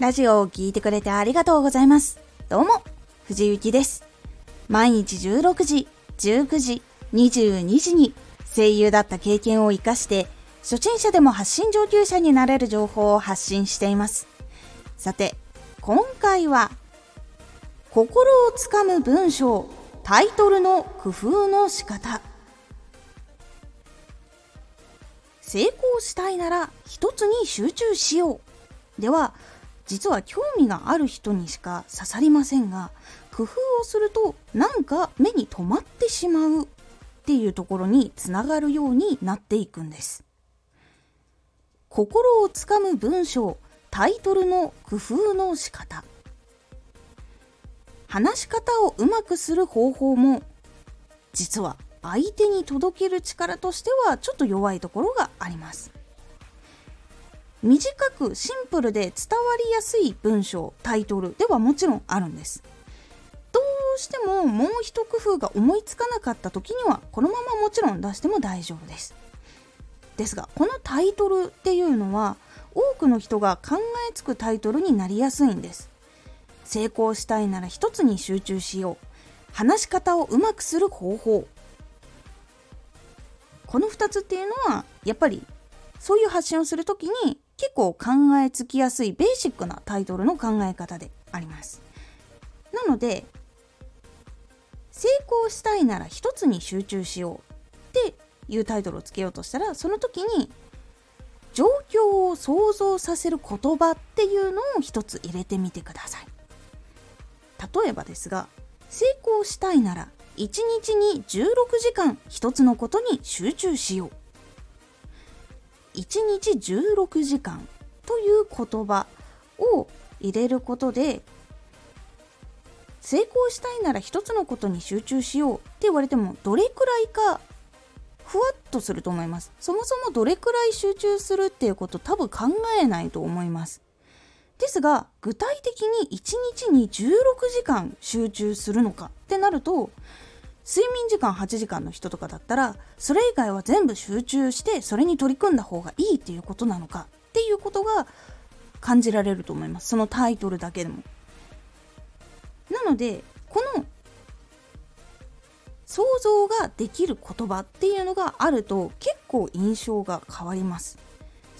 ラジオを聴いてくれてありがとうございます。どうも、藤幸です。毎日16時、19時、22時に声優だった経験を活かして、初心者でも発信上級者になれる情報を発信しています。さて、今回は、心をつかむ文章、タイトルの工夫の仕方。成功したいなら一つに集中しよう。では、実は興味がある人にしか刺さりませんが工夫をするとなんか目に留まってしまうっていうところにつながるようになっていくんです。心をつかむ文章タイトルの工夫の仕方。話し方をうまくする方法も実は相手に届ける力としてはちょっと弱いところがあります。短くシンプルで伝わりやすい文章タイトルではもちろんあるんです。どうしてももう一工夫が思いつかなかった時にはこのままもちろん出しても大丈夫です。ですがこのタイトルっていうのは多くの人が考えつくタイトルになりやすいんです。成功したいなら一つに集中しよう。話し方をうまくする方法。この2つっていうのはやっぱりそういう発信をする時に結構考えつきやすいベーシックなタイトルの考え方であります。なので成功したいなら一つに集中しようっていうタイトルをつけようとしたらその時に状況を想像させる言葉っていうのを一つ入れてみてください。例えばですが成功したいなら1日に16時間一つのことに集中しよう。1日16時間という言葉を入れることで成功したいなら一つのことに集中しようって言われてもどれくらいかふわっとすると思います。そもそもどれくらい集中するっていうこと多分考えないと思います。ですが具体的に1日に16時間集中するのかってなると睡眠時間8時間の人とかだったらそれ以外は全部集中してそれに取り組んだ方がいいっていうことなのかっていうことが感じられると思います。そのタイトルだけでも。なのでこの想像ができる言葉っていうのがあると結構印象が変わります。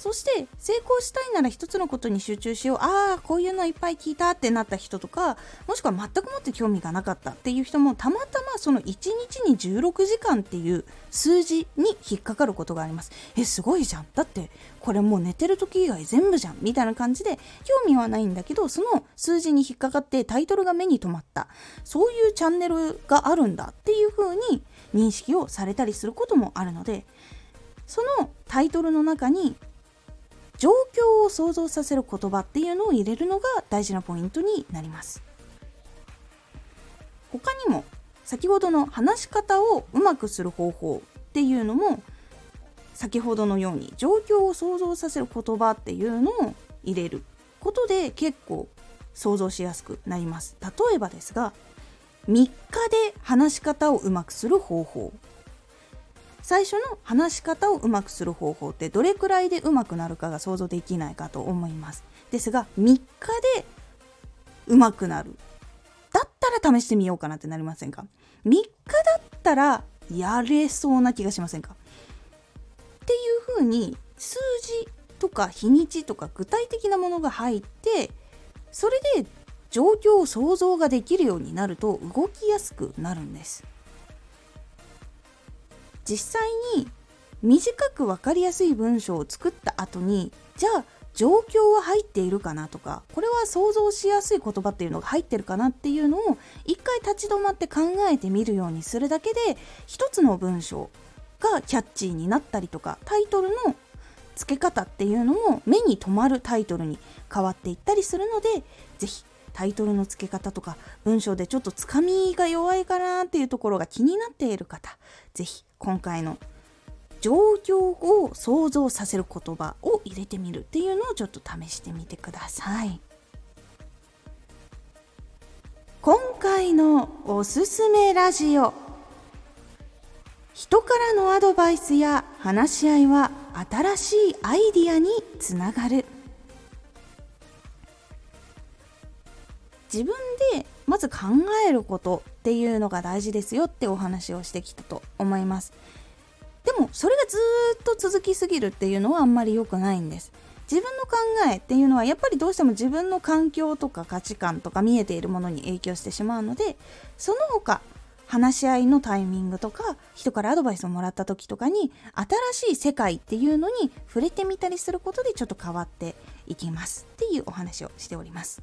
そして成功したいなら一つのことに集中しよう。ああこういうのいっぱい聞いたってなった人とかもしくは全くもって興味がなかったっていう人もたまたまその1日に16時間っていう数字に引っかかることがあります。えすごいじゃん。だってこれもう寝てる時以外全部じゃん。みたいな感じで興味はないんだけどその数字に引っかかってタイトルが目に留まった。そういうチャンネルがあるんだっていう風に認識をされたりすることもあるのでそのタイトルの中に状況を想像させる言葉っていうのを入れるのが大事なポイントになります。他にも先ほどの話し方をうまくする方法っていうのも先ほどのように状況を想像させる言葉っていうのを入れることで結構想像しやすくなります。例えばですが3日で話し方をうまくする方法。最初の話し方をうまくする方法ってどれくらいでうまくなるかが想像できないかと思います。ですが3日でうまくなる。だったら試してみようかなってなりませんか？3日だったらやれそうな気がしませんか？っていうふうに数字とか日にちとか具体的なものが入ってそれで状況を想像ができるようになると動きやすくなるんです。実際に短く分かりやすい文章を作った後にじゃあ状況は入っているかなとかこれは想像しやすい言葉っていうのが入ってるかなっていうのを一回立ち止まって考えてみるようにするだけで一つの文章がキャッチーになったりとかタイトルの付け方っていうのも目に留まるタイトルに変わっていったりするので是非タイトルの付け方とか文章でちょっとつかみが弱いかなっていうところが気になっている方是非今回の状況を想像させる言葉を入れてみるっていうのをちょっと試してみてください。今回のおすすめラジオ。人からのアドバイスや話し合いは新しいアイディアにつながる。自分まず考えることっていうのが大事ですよってお話をしてきたと思います。でもそれがずっと続きすぎるっていうのはあんまり良くないんです。自分の考えっていうのはやっぱりどうしても自分の環境とか価値観とか見えているものに影響してしまうのでその他話し合いのタイミングとか人からアドバイスをもらった時とかに新しい世界っていうのに触れてみたりすることでちょっと変わっていきますっていうお話をしております。